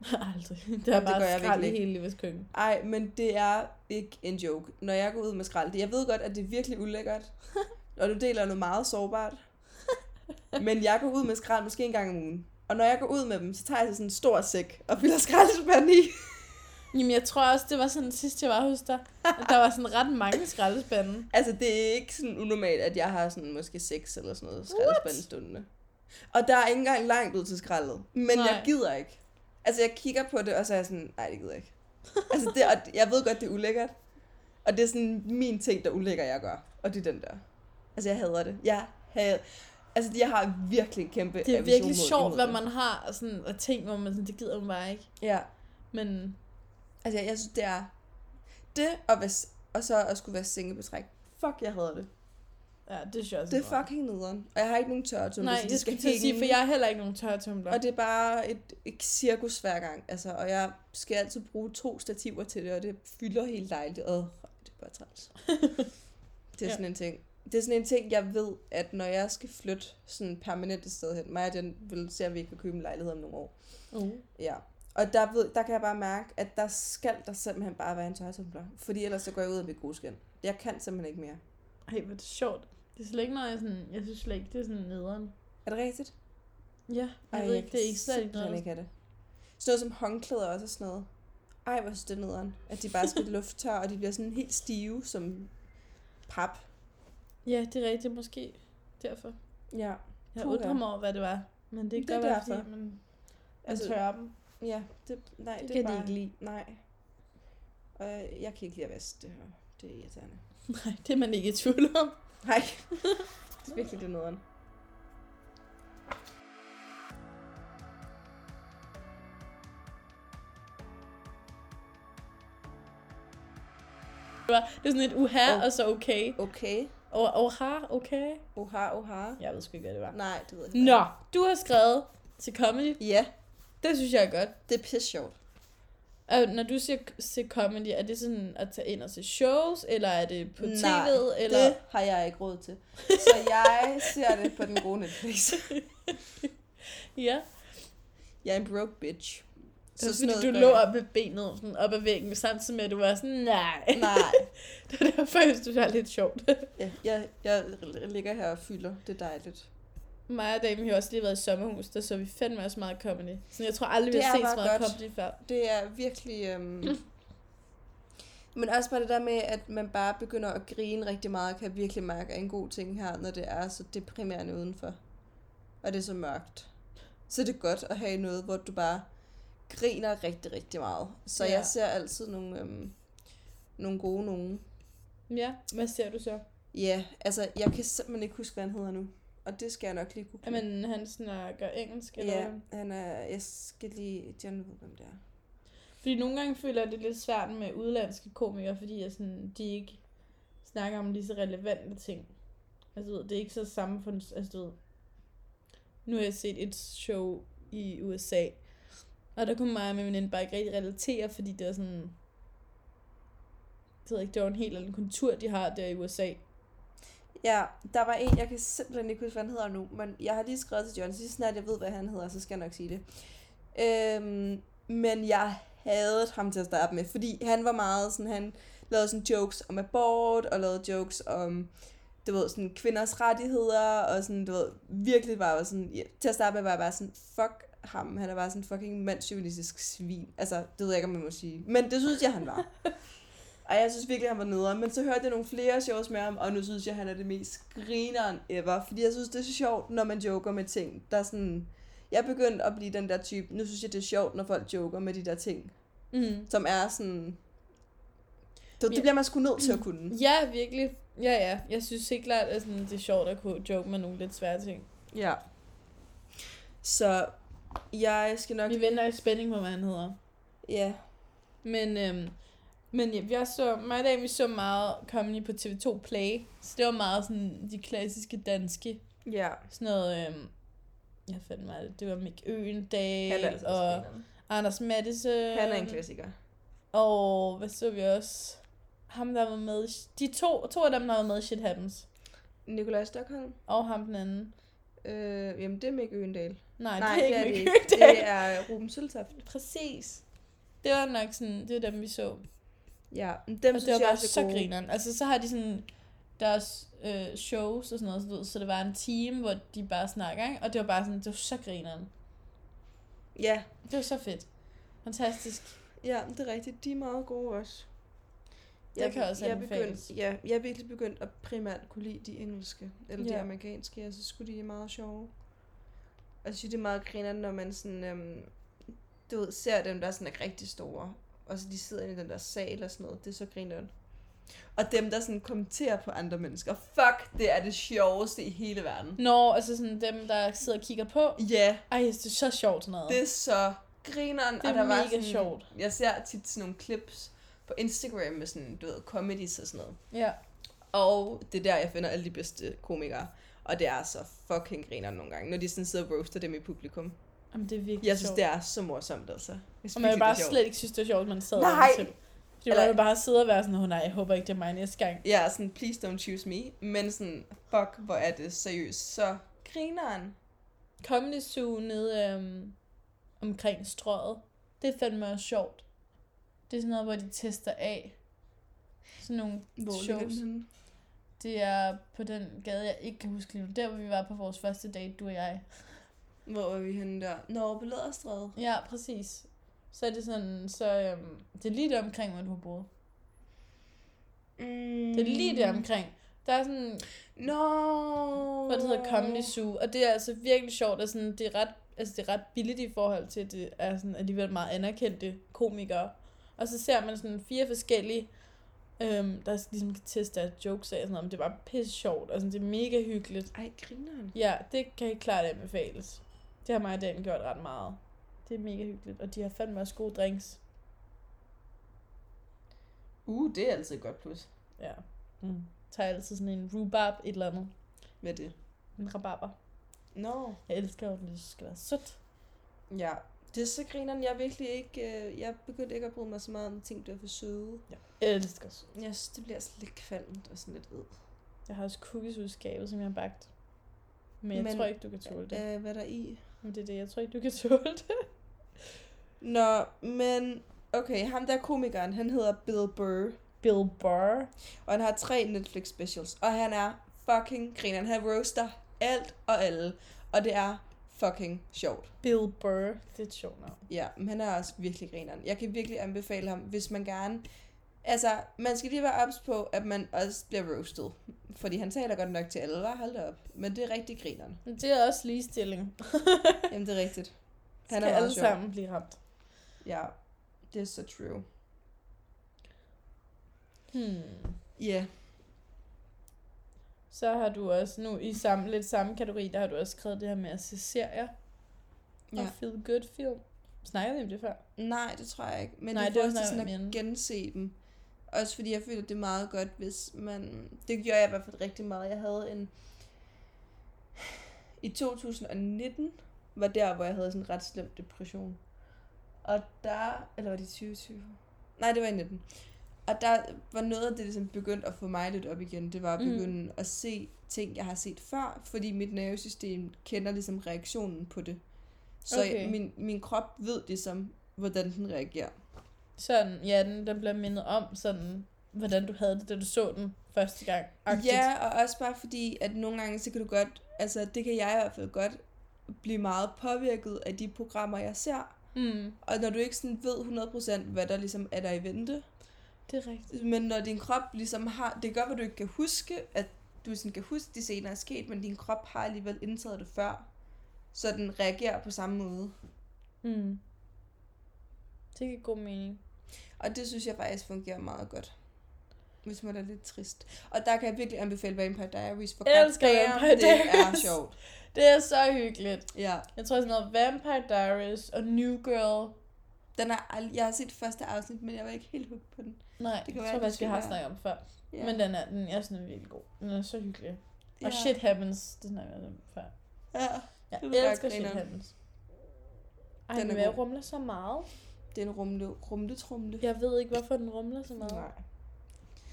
aldrig. Det er Jamen, det bare jeg skrald i virkelig hele livets køkken. Ej, men det er ikke en joke. Når jeg går ud med skrald, jeg ved godt, at det er virkelig ulækkert. Og du deler noget meget sårbart. Men jeg går ud med skrald måske en gang om ugen. Og når jeg går ud med dem, så tager jeg så sådan en stor sæk og fylder skraldespanden i. Jamen, jeg tror også, det var sådan sidst, jeg var hos dig, at der var sådan ret mange skraldespande. Altså, det er ikke sådan unormalt, at jeg har sådan måske seks eller sådan noget skraldespande stående. Og der er ikke engang langt ud til skraldet. Men Nej. jeg gider ikke. Altså, jeg kigger på det, og så er jeg sådan, nej, det gider jeg ikke. altså, det, og jeg ved godt, det er ulækkert. Og det er sådan min ting, der ulækker, jeg gør. Og det er den der. Altså, jeg hader det. Jeg hader... Altså, jeg har virkelig en kæmpe Det er virkelig sjovt, hvad det. man har sådan, og ting, hvor man sådan, det gider man bare ikke. Ja. Men Altså, jeg, jeg synes, det er... Det, og, hvis, og så at skulle være sengebetræk. Fuck, jeg hader det. ja, det synes jeg også Det er fucking nederen. Og jeg har ikke nogen tørretumler, Nej, så de jeg skal at sige, for jeg har heller ikke nogen tørretumbler. Og det er bare et, et cirkus hver gang. Altså, og jeg skal altid bruge to stativer til det, og det fylder helt dejligt. Og det er bare træls. det er Ja. sådan en ting. Det er sådan en ting, jeg ved, at når jeg skal flytte sådan permanent et sted hen, mig og den vil se, at vi ikke vil købe en lejlighed om nogle år. Uh. Ja. Og der, ved, der kan jeg bare mærke, at der skal der simpelthen bare være en tørretumbler. Fordi ellers så går jeg ud af mit grusken. Jeg kan simpelthen ikke mere. Ej, hvor er det sjovt. Det er slet ikke noget, jeg sådan, jeg synes slet ikke, det er sådan nederen. Er det rigtigt? Ja, jeg Ej, ved ikke, kan det er ikke slet ikke noget. ikke det. Sådan noget som håndklæder også og sådan noget. Ej, hvor synes det er nederen. At de bare skal lufttørre, og de bliver sådan helt stive som pap. Ja, det er rigtigt, måske derfor. Ja. Jeg Puha. undrer mig over, hvad det var. Men det Det er kan godt være, derfor. fordi man, Altså, man tørrer dem. Ja, det, nej, Det det, kan er de bare, ikke lide. Nej. Og jeg, kan ikke lide at vaske det her. Det er irriterende. Nej, det er man ikke i tvivl om. Nej. det er virkelig det nederen. Det var- det er sådan et uha, Oh. og så okay. Okay. Og oha, okay. Oha, oha. Jeg ved sgu ikke, hvad det var. Nej, det ved jeg ikke. Nå, du har skrevet til comedy. Ja, Det synes jeg er godt. det er pisse sjovt. Og når du siger se comedy, er det sådan at tage ind og se shows, eller er det på Nej, tv'et, eller... det har jeg ikke råd til. Så jeg ser det på den gode Netflix. Ja, Jeg er en broke bitch. så sådan fordi du lå op med benet sådan op ad væggen, samtidig med, at du var sådan, nej. Nej. det var derfor, jeg synes, det var lidt sjovt. Ja, jeg, jeg ligger her og fylder. Det er dejligt. Mig og Damen har også lige været i sommerhus, der så vi fandme også meget comedy. Så jeg tror aldrig, vi har set så meget godt. comedy før. Det er virkelig... Øhm... Men også bare det der med, at man bare begynder at grine rigtig meget, kan jeg virkelig mærke er en god ting her, når det er så deprimerende udenfor. Og det er så mørkt. Så det er godt at have noget, hvor du bare griner rigtig, rigtig meget. Så Ja. jeg ser altid nogle, øhm, nogle gode nogen. Ja, hvad ser du så? Ja, altså, jeg kan simpelthen ikke huske, hvad han hedder nu. Og det skal jeg nok lige kunne. Jamen, han snakker engelsk, eller ja, hvad? han er, jeg skal lige, John ved, hvem det er. Fordi nogle gange føler jeg, det er lidt svært med udlandske komikere, fordi jeg sådan, de ikke snakker om lige så relevante ting. Altså, ved, det er ikke så samfunds... Altså, du ved, nu har jeg set et show i USA, og der kunne mig og min veninde bare ikke rigtig relatere, fordi det er sådan... Jeg ved ikke, det var en helt anden kultur, de har der i USA. Ja, der var en, jeg kan simpelthen ikke huske, hvad han hedder nu, men jeg har lige skrevet til John, så snart jeg ved, hvad han hedder, så skal jeg nok sige det. Øhm, men jeg havde ham til at starte med, fordi han var meget sådan, han lavede sådan jokes om abort, og lavede jokes om, du ved, sådan kvinders rettigheder, og sådan, du ved, virkelig bare var sådan, ja, til at starte med var jeg bare sådan, fuck ham, han er bare sådan fucking mandsjuvenistisk svin. Altså, det ved jeg ikke, om man må sige. Men det synes jeg, han var. Ej, jeg synes virkelig, han var nederen. Men så hørte jeg nogle flere shows med ham, og nu synes jeg, han er det mest grineren ever. Fordi jeg synes, det er så sjovt, når man joker med ting, der er sådan... Jeg er begyndt at blive den der type, nu synes jeg, det er sjovt, når folk joker med de der ting, Mm. som er sådan... Det, det bliver man sgu nødt til at kunne. Ja, virkelig. Ja, ja. Jeg synes helt klart, at sådan, det er sjovt at kunne joke med nogle lidt svære ting. Ja. Så jeg skal nok... Vi venter i spænding på, hvad han hedder. Ja. Men, øhm, men ja, jeg så, mig og David, vi så meget comedy på TV2 Play. Så det var meget sådan de klassiske danske. Ja. Sådan noget, øhm, jeg fandt mig det, det var Han er altså og grineren. Anders Mattesen. Han er en klassiker. Og hvad så vi også? Ham, der var med, de to, to af dem, der var med i Shit Happens. Nikolaj Stockholm. Og ham den anden. Øh, jamen, det er Mick Øgendal. Nej, Nej, det er ikke det er det. Det er Ruben Søltoft. Præcis. Det var nok sådan, det var dem, vi så. Ja, men dem og det var synes jeg bare også så er gode. grineren. Altså, så har de sådan deres øh, shows og sådan noget, så, du ved, så det var en team, hvor de bare snakker, ikke? Og det var bare sådan, det var så grineren. Ja, Det var så fedt. Fantastisk. ja, det er rigtigt. De er meget gode også. Det kan også jeg anbefales. begyndt, ja, jeg er virkelig begyndt at primært kunne lide de engelske, eller de Ja. amerikanske. Jeg synes sgu, de er meget sjove. Og jeg synes, det er meget griner, når man sådan, øhm, du ved, ser dem, der er sådan er rigtig store. Og så de sidder inde i den der sal og sådan noget. Det er så grineren. Og dem, der sådan kommenterer på andre mennesker. Fuck, det er det sjoveste i hele verden. Nå, altså sådan dem, der sidder og kigger på. Ja, Ej, det er så sjovt sådan noget. det er så grineren. Det er og der var mega sådan, sjovt. Jeg ser tit sådan nogle clips på Instagram med sådan, du ved, comedies og sådan noget. Ja. Og det er der, jeg finder alle de bedste komikere. Og det er så fucking griner nogle gange, når de sådan sidder og roaster dem i publikum. Jamen, det er virkelig Jeg synes, sjovt. det er så morsomt, altså. Jeg Og man vil bare det slet ikke synes, det er sjovt, man sad Nej! Fordi Eller- man vil bare sidde og være sådan, oh, nej, jeg håber ikke, det er mig næste gang. Ja, sådan, please don't choose me. Men sådan, fuck, hvor er det seriøst. Så grineren. Comedy Zoo nede øhm, omkring strøget. Det er fandme også sjovt. Det er sådan noget, hvor de tester af. Sådan nogle Hvor shows. henne? Det er på den gade, jeg ikke kan huske lige nu. Der, hvor vi var på vores første date, du og jeg. Hvor er vi henne der? Nå, på Læderstræde. Ja, præcis. Så er det sådan, så øhm, det er lige der omkring, hvor du har boet. Mm. Det er lige der omkring. Der er sådan, Nå. hvad det hedder Comedy Zoo, og det er altså virkelig sjovt, og sådan, det er ret, altså det er ret billigt i forhold til, at det er sådan alligevel meget anerkendte komikere. Og så ser man sådan fire forskellige, øhm, der ligesom kan teste deres jokes af, og sådan noget, men det er bare pisse sjovt, og sådan, det er mega hyggeligt. Ej, grineren. Ja, det kan ikke klart anbefales. Det har mig og Dan gjort ret meget. Det er mega hyggeligt, og de har fandme også gode drinks. Uh, det er altid et godt plus. Ja. Mm. Tager altid sådan en rhubarb, et eller andet. Hvad er det? En rabarber. Nå. Jeg elsker at det skal være sødt. Ja, det er så grineren. Jeg er virkelig ikke... Øh, jeg begyndte ikke at bryde mig så meget om ting, der er for søde. Jeg elsker også. Jeg synes, det bliver altså lidt kvalmt og sådan lidt ed. Jeg har også cookies ud i skabet, som jeg har bagt. Men jeg Men, tror ikke, du kan tåle det. Øh, hvad er der i? Men det er det, jeg tror ikke, du kan tåle det. Nå, men... Okay, ham der komikeren, han hedder Bill Burr. Bill Burr. Og han har tre Netflix specials. Og han er fucking grineren. Han roaster alt og alle. Og det er fucking sjovt. Bill Burr. Det er et sjovt navn. Ja, men han er også virkelig grineren. Jeg kan virkelig anbefale ham, hvis man gerne... Altså, man skal lige være ops på, at man også bliver roasted. Fordi han taler godt nok til alle, var hold op. Men det er rigtig grineren. Men det er også ligestilling. Jamen, det er rigtigt. Han er skal meget alle sjov. sammen blive ramt. Ja, det er så true. Hmm. Ja, yeah. Så har du også nu i samme, lidt samme kategori, der har du også skrevet det her med at se serier ja. og feel good film. Snakkede vi om det før? Nej, det tror jeg ikke. Men Nej, det er faktisk sådan, at gense dem. Også fordi jeg føler, det er meget godt, hvis man... Det gjorde jeg i hvert fald rigtig meget. Jeg havde en... I 2019 var der, hvor jeg havde sådan en ret slem depression. Og der... Eller var det i 2020? Nej, det var i 19. Og der var noget af det, der ligesom begyndte at få mig lidt op igen. Det var at Mm. begynde mm. at se ting, jeg har set før. Fordi mit nervesystem kender ligesom reaktionen på det. Så Okay. okay. min, min krop ved ligesom, hvordan den reagerer. Sådan, ja, den, den bliver mindet om, sådan, hvordan du havde det, da du så den første gang. Agtigt. Ja, og også bare fordi, at nogle gange, så kan du godt, altså det kan jeg i hvert fald godt blive meget påvirket af de programmer, jeg ser. Mm, Og når du ikke sådan ved 100% hvad der ligesom er der i vente. det er rigtigt. Men når din krop ligesom har, det gør, at du ikke kan huske, at du sådan kan huske, de scener er sket, men din krop har alligevel indtaget det før. Så den reagerer på samme måde. Mm. Det giver god mening. Og det synes jeg faktisk fungerer meget godt. Hvis man er lidt trist. Og der kan jeg virkelig anbefale Vampire Diaries, for Jeg elsker Vampire det er Diaries. sjovt. Det er så hyggeligt. Ja. Jeg tror sådan noget Vampire Diaries og New Girl. Den er, jeg har set første afsnit, men jeg var ikke helt hooked på den. Nej, Det kan jeg tror det faktisk, vi har snakket om før. Ja. Men den er, den er sådan virkelig god. Den er så hyggelig. Og ja. Shit Happens, det snakker jeg om før. Ja, Jeg Det er elsker Shit. Happens. Ej, Den er er jeg rumler så meget. Det er en rumle, rumletrumle. Jeg ved ikke, hvorfor den rumler så meget. Nej,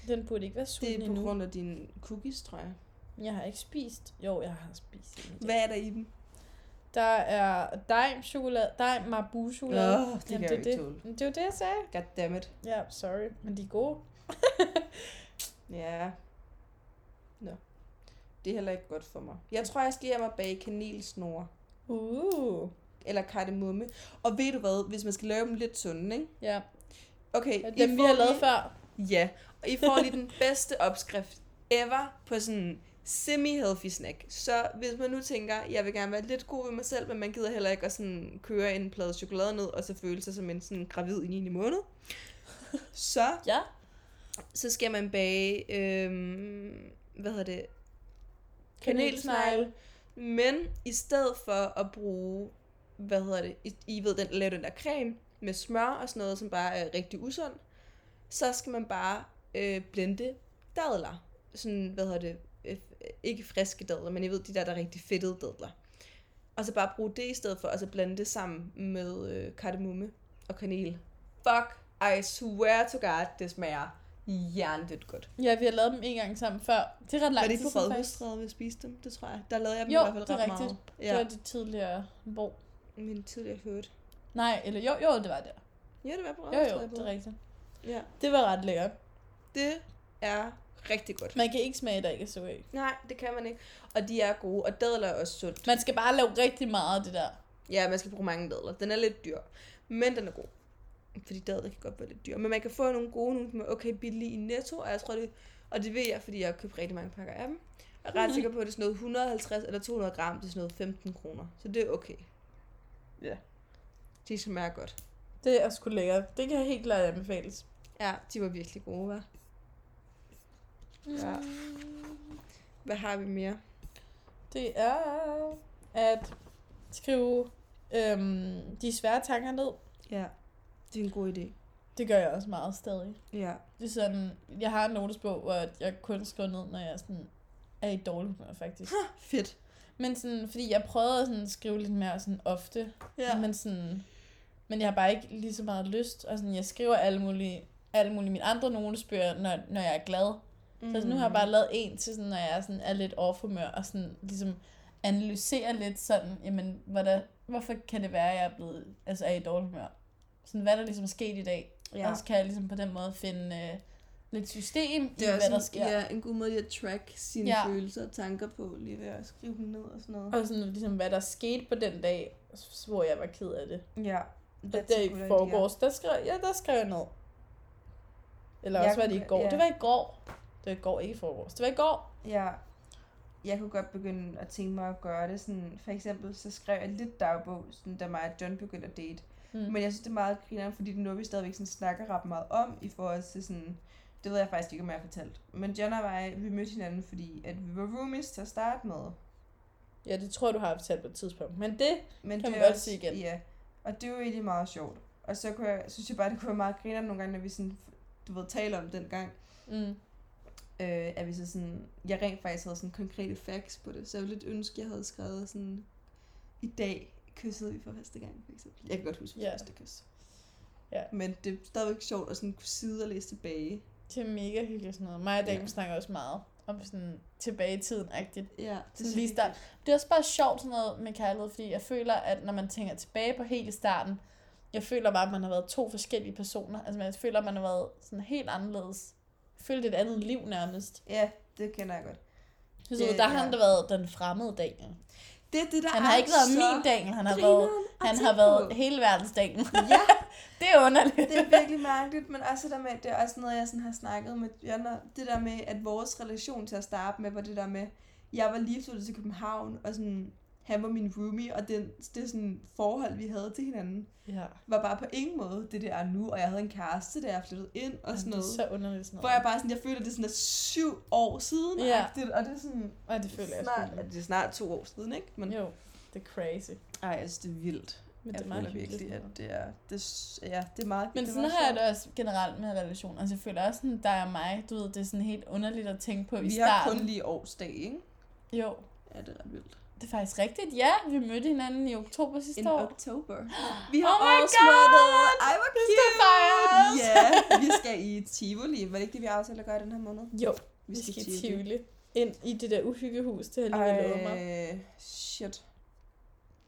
Den burde ikke være det sulten er på endnu. grund af dine cookies, tror jeg. Jeg har ikke spist. Jo, jeg har spist. en i dag. Hvad er der i dem? Der er dejm chokolade, dejm marbu chokolade. Åh, det kan jeg det, ikke det. tåle. Men Det er jo det, jeg sagde. Goddammit. Ja, sorry, men de er gode. Ja. Nå. Det er heller ikke godt for mig. Jeg tror, jeg skal hjem og bage kanelsnore. Uh. Eller kardemomme. Og ved du hvad, hvis man skal lave dem lidt sunde, ikke? Ja, Okay, Dem, I vi har lavet lige- før. Ja, og I får lige den bedste opskrift ever på sådan en semi-healthy snack. Så hvis man nu tænker, jeg vil gerne være lidt god ved mig selv, men man gider heller ikke at sådan køre en plade chokolade ned, og så føle sig som en sådan gravid i 9. måned, så, Ja. så skal man bage, øhm, hvad hedder det, kanelsnegle. Men i stedet for at bruge, hvad hedder det, I, I ved, den, lave den der creme med smør og sådan noget, som bare er rigtig usund, så skal man bare øh, blende dadler. Sådan, hvad hedder det, øh, ikke friske dadler, men I ved, de der, der er rigtig fedtede dadler. Og så bare bruge det i stedet for, og så blande det sammen med øh, kardemomme og kanel. Fuck, I swear to god, det smager hjernedødt godt. Ja, vi har lavet dem en gang sammen før. Det er ret Var lang det ikke tid på siden, faktisk. Rådhusstræde, vi spiste dem? Det tror jeg. Der lavede jeg dem Jo, i hvert fald det er ret rigtigt. meget. Det var det tidligere bo. Min tidligere hørt. Nej, eller jo, jo, det var det. Ja, det var på Jo, Rådhusstræde. jo, det er rigtigt. Ja. Det var ret lækkert. Det er rigtig godt. Man kan ikke smage, der ikke er sukker i. Nej, det kan man ikke. Og de er gode, og dadler er også sundt. Man skal bare lave rigtig meget af det der. Ja, man skal bruge mange dadler. Den er lidt dyr, men den er god. Fordi dadler kan godt være lidt dyr. Men man kan få nogle gode, nogle som er okay billige i Netto, og jeg tror det, og det ved jeg, fordi jeg har købt rigtig mange pakker af dem. Jeg er ret Mhm. sikker på, at det er sådan noget 150 eller 200 gram, det er sådan noget 15 kroner. Så det er okay. Ja. De smager godt. Det er sgu lækkert. Det kan helt klart anbefales. Ja, de var virkelig gode, hva'? Ja. Hvad har vi mere? Det er at skrive øhm, de svære tanker ned. Ja, det er en god idé. Det gør jeg også meget stadig. Ja. Det er sådan, jeg har en notesbog, hvor jeg kun skriver ned, når jeg sådan er i dårlig humør, faktisk. Fedt. Men sådan, fordi jeg prøvede sådan at skrive lidt mere sådan ofte, Ja. men sådan, men jeg har bare ikke lige så meget lyst, og sådan, jeg skriver alle mulige, alle mulige mine andre notesbøger, når, når jeg er glad. Mm. Så altså, nu har jeg bare lavet en til, sådan, når jeg sådan, er lidt off-humør, og sådan, ligesom analysere lidt sådan, jamen, hvordan, hvorfor kan det være, at jeg er blevet, altså er i dårlig humør? Sådan, hvad er der ligesom sket i dag? Ja. Og så kan jeg ligesom på den måde finde øh, lidt system Det i, er hvad også der sker. ja, en god måde at track sine Ja. følelser og tanker på, lige ved at skrive dem ned og sådan noget. Og sådan ligesom, hvad der skete på den dag, hvor jeg var ked af det. Ja. Og der i forgårs, der skrev, ja, der skrev jeg ned. Eller Jeg også var det i går. ja. Det var i går. Det var i går, ikke i forgårs. Det var i går. Ja. Jeg kunne godt begynde at tænke mig at gøre det sådan, for eksempel så skrev jeg lidt dagbog, sådan, da mig og John begyndte at date. Mm. Men jeg synes, det er meget grineren, fordi det er noget, vi stadigvæk sådan snakker ret meget om, i forhold til sådan, det ved jeg faktisk ikke, om jeg har fortalt. Men John og jeg, vi mødte hinanden, fordi at vi var roomies til at starte med. Ja, det tror jeg, du har fortalt på et tidspunkt. Men det, Men Kan det man er godt sige igen. Ja, og det jo egentlig meget sjovt. Og så kunne jeg, synes jeg bare, det kunne være meget griner nogle gange, når vi sådan, du ved, taler om den gang. mm, Øh, at vi så sådan, jeg rent faktisk havde sådan konkrete facts på det. Så jeg ville lidt ønske, jeg havde skrevet sådan, i dag kyssede vi for første gang, for eksempel. Jeg kan godt huske yeah. første kys. Ja. Men det er stadigvæk sjovt at sådan kunne sidde og læse tilbage. Det er mega hyggeligt sådan noget. Mig og Dame Ja. snakker også meget om sådan tilbage i tiden-agtigt. Ja, det Sådan lige start. Det er også bare sjovt sådan noget med kærlighed, fordi jeg føler, at når man tænker tilbage på helt i starten, jeg føler bare, at man har været to forskellige personer. Altså jeg føler, at man har været sådan helt anderledes. Jeg er et andet liv nærmest. Ja, det kender jeg godt. Så Det- der har ja. han da været den fremmede Daniel. Det det, der Han har ikke været min Daniel, han har været, han har været hele verdens Daniel. Ja, Det er underligt. det er virkelig mærkeligt, men også det der med, det er også noget, jeg sådan har snakket med Jonna, det der med, at vores relation til at starte med, var det der med, jeg var lige flyttet til København, og sådan, han var min roomie, og det, det sådan forhold, vi havde til hinanden, Ja. var bare på ingen måde det, det er nu, og jeg havde en kæreste, da jeg flyttede ind, og sådan Det er noget. så underligt sådan Hvor noget. jeg bare sådan, jeg føler, det er sådan er syv år siden, Ja. agtigt, og det er sådan, Ja, det føler jeg snart, sgu. at det er snart to år siden, ikke? Men, Jo, det er crazy. ej, jeg synes, det er vildt. Men jeg det er meget føler virkelig, at det er, det, er- ja, det er meget Men det er sådan meget har jeg det også generelt med relationer. Altså jeg føler også sådan, dig og mig, du ved, det er sådan helt underligt at tænke på i Vi har starten. kun lige årsdag, ikke? Jo, Ja, det er ret vildt. det er faktisk rigtigt. Ja, vi mødte hinanden i oktober sidste In år. oktober. Vi har Oh! God! Ej, hvor cute! skal! Ja, vi skal i Tivoli. Var det ikke det, vi aftalte at gøre den her måned? Jo, vi skal i Tivoli. Ind i det der uhyggehus, det har lige lovet mig. Shit.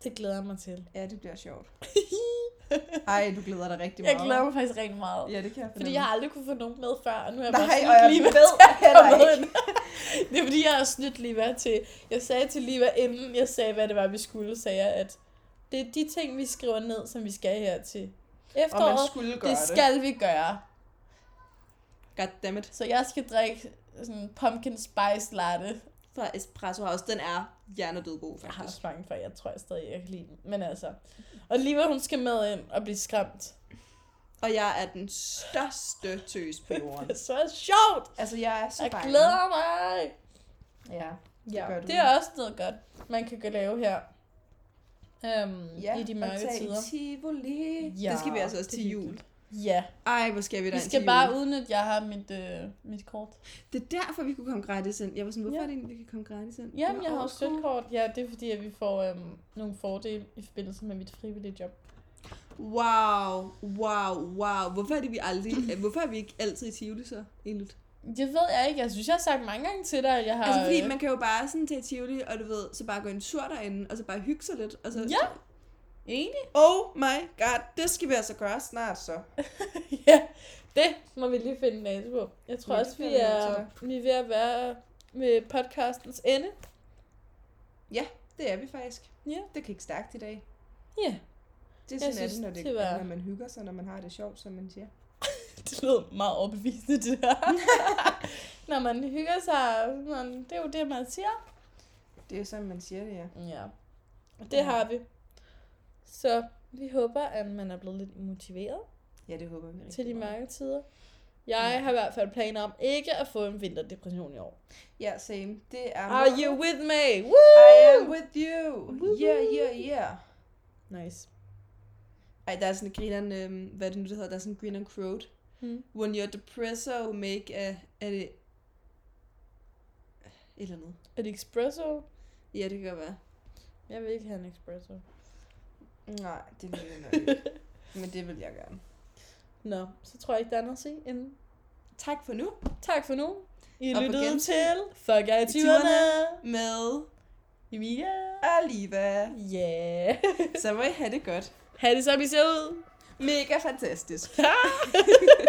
Det glæder jeg mig til. Ja, det bliver sjovt. Ej, du glæder dig rigtig meget. Jeg glæder mig faktisk rigtig meget. Ja, det kan jeg Fordi jeg har aldrig kunne få nogen med før, og nu er jeg Nej, bare og snydt jeg Liva ved heller ikke. Det er fordi, jeg har snydt Liva til... Jeg sagde til Liva, inden jeg sagde, hvad det var, vi skulle, sagde jeg, at det er de ting, vi skriver ned, som vi skal her til Efteråret, skulle det gøre det. skal vi gøre. Goddammit. Så jeg skal drikke sådan pumpkin spice latte. Fra Espresso House. Den er hjernedød god, Jeg har faktisk. smagt for, jeg tror jeg stadig, jeg kan lide den. Men altså, og lige hun skal med ind og blive skræmt. Og jeg er den største tøs på jorden. Det er så sjovt! altså, jeg er så Jeg bange. glæder mig! Ja, Ja, gør du. det er også noget godt, man kan lave her. Um, ja I de mørke og tage tider. i Tivoli. Ja, det skal vi altså også det til jul. Ja, Ej, hvor skal vi vi derind skal til bare udnytte, at jeg har mit, øh, mit kort. Det er derfor, vi kunne komme gratis ind. Jeg var sådan, hvorfor Ja. er det egentlig, vi kan komme gratis ind? Jamen, jeg har også cool. støtkort. Ja, det er fordi, at vi får øhm, nogle fordele i forbindelse med mit frivillige job. Wow, wow, wow. Hvorfor er det, vi aldrig... hvorfor er vi ikke altid i Tivoli så, egentlig? Det ved jeg ikke. Jeg synes, jeg har sagt mange gange til dig, at jeg har... Altså, fordi øh, man kan jo bare sådan i Tivoli, og du ved, så bare gå en tur derinde, og så bare hygge sig lidt. Og så, Ja. Enig? Oh my god, det skal vi altså gøre snart så. ja, det må vi lige finde en dato på. Jeg tror Ja, også, vi er, vi er ved at være med podcastens ende. Ja, det er vi faktisk. Ja. Det gik stærkt i dag. Ja, Det er sådan, synes, når, det, det var- når man hygger sig, når man har det sjovt, som man siger. det lyder meget overbevisende, det der. Når man hygger sig, man, det er jo det, man siger. Det er sådan, man siger det, ja. Ja, og det Ja. har vi. Så vi håber, at man er blevet lidt motiveret Ja, det håber vi til de meget. mørke tider. Jeg Ja. har i hvert fald planer om ikke at få en vinterdepression i år. Ja, same. Det er Are målet. you with me? I Woo! am with you. Woo-hoo. Yeah, yeah, yeah. Nice. Ej, der er sådan en grineren, øhm, hvad er det nu, det hedder? Der er sådan en grineren quote. Hmm. When you're depressed, you make a... Er det... Et eller andet. Et espresso? Ja, det kan godt være. Jeg vil ikke have en espresso. Nej, det vil jeg nok ikke. Men det vil jeg gerne. Nå, så tror jeg ikke, der er noget at sige inden. Tak for nu. Tak for nu. I Og lyttede til Fuck er Tyverne. Med Emilia. Aliva. Yeah. Så må I have det godt. ha' det som I ser ud. Mega fantastisk.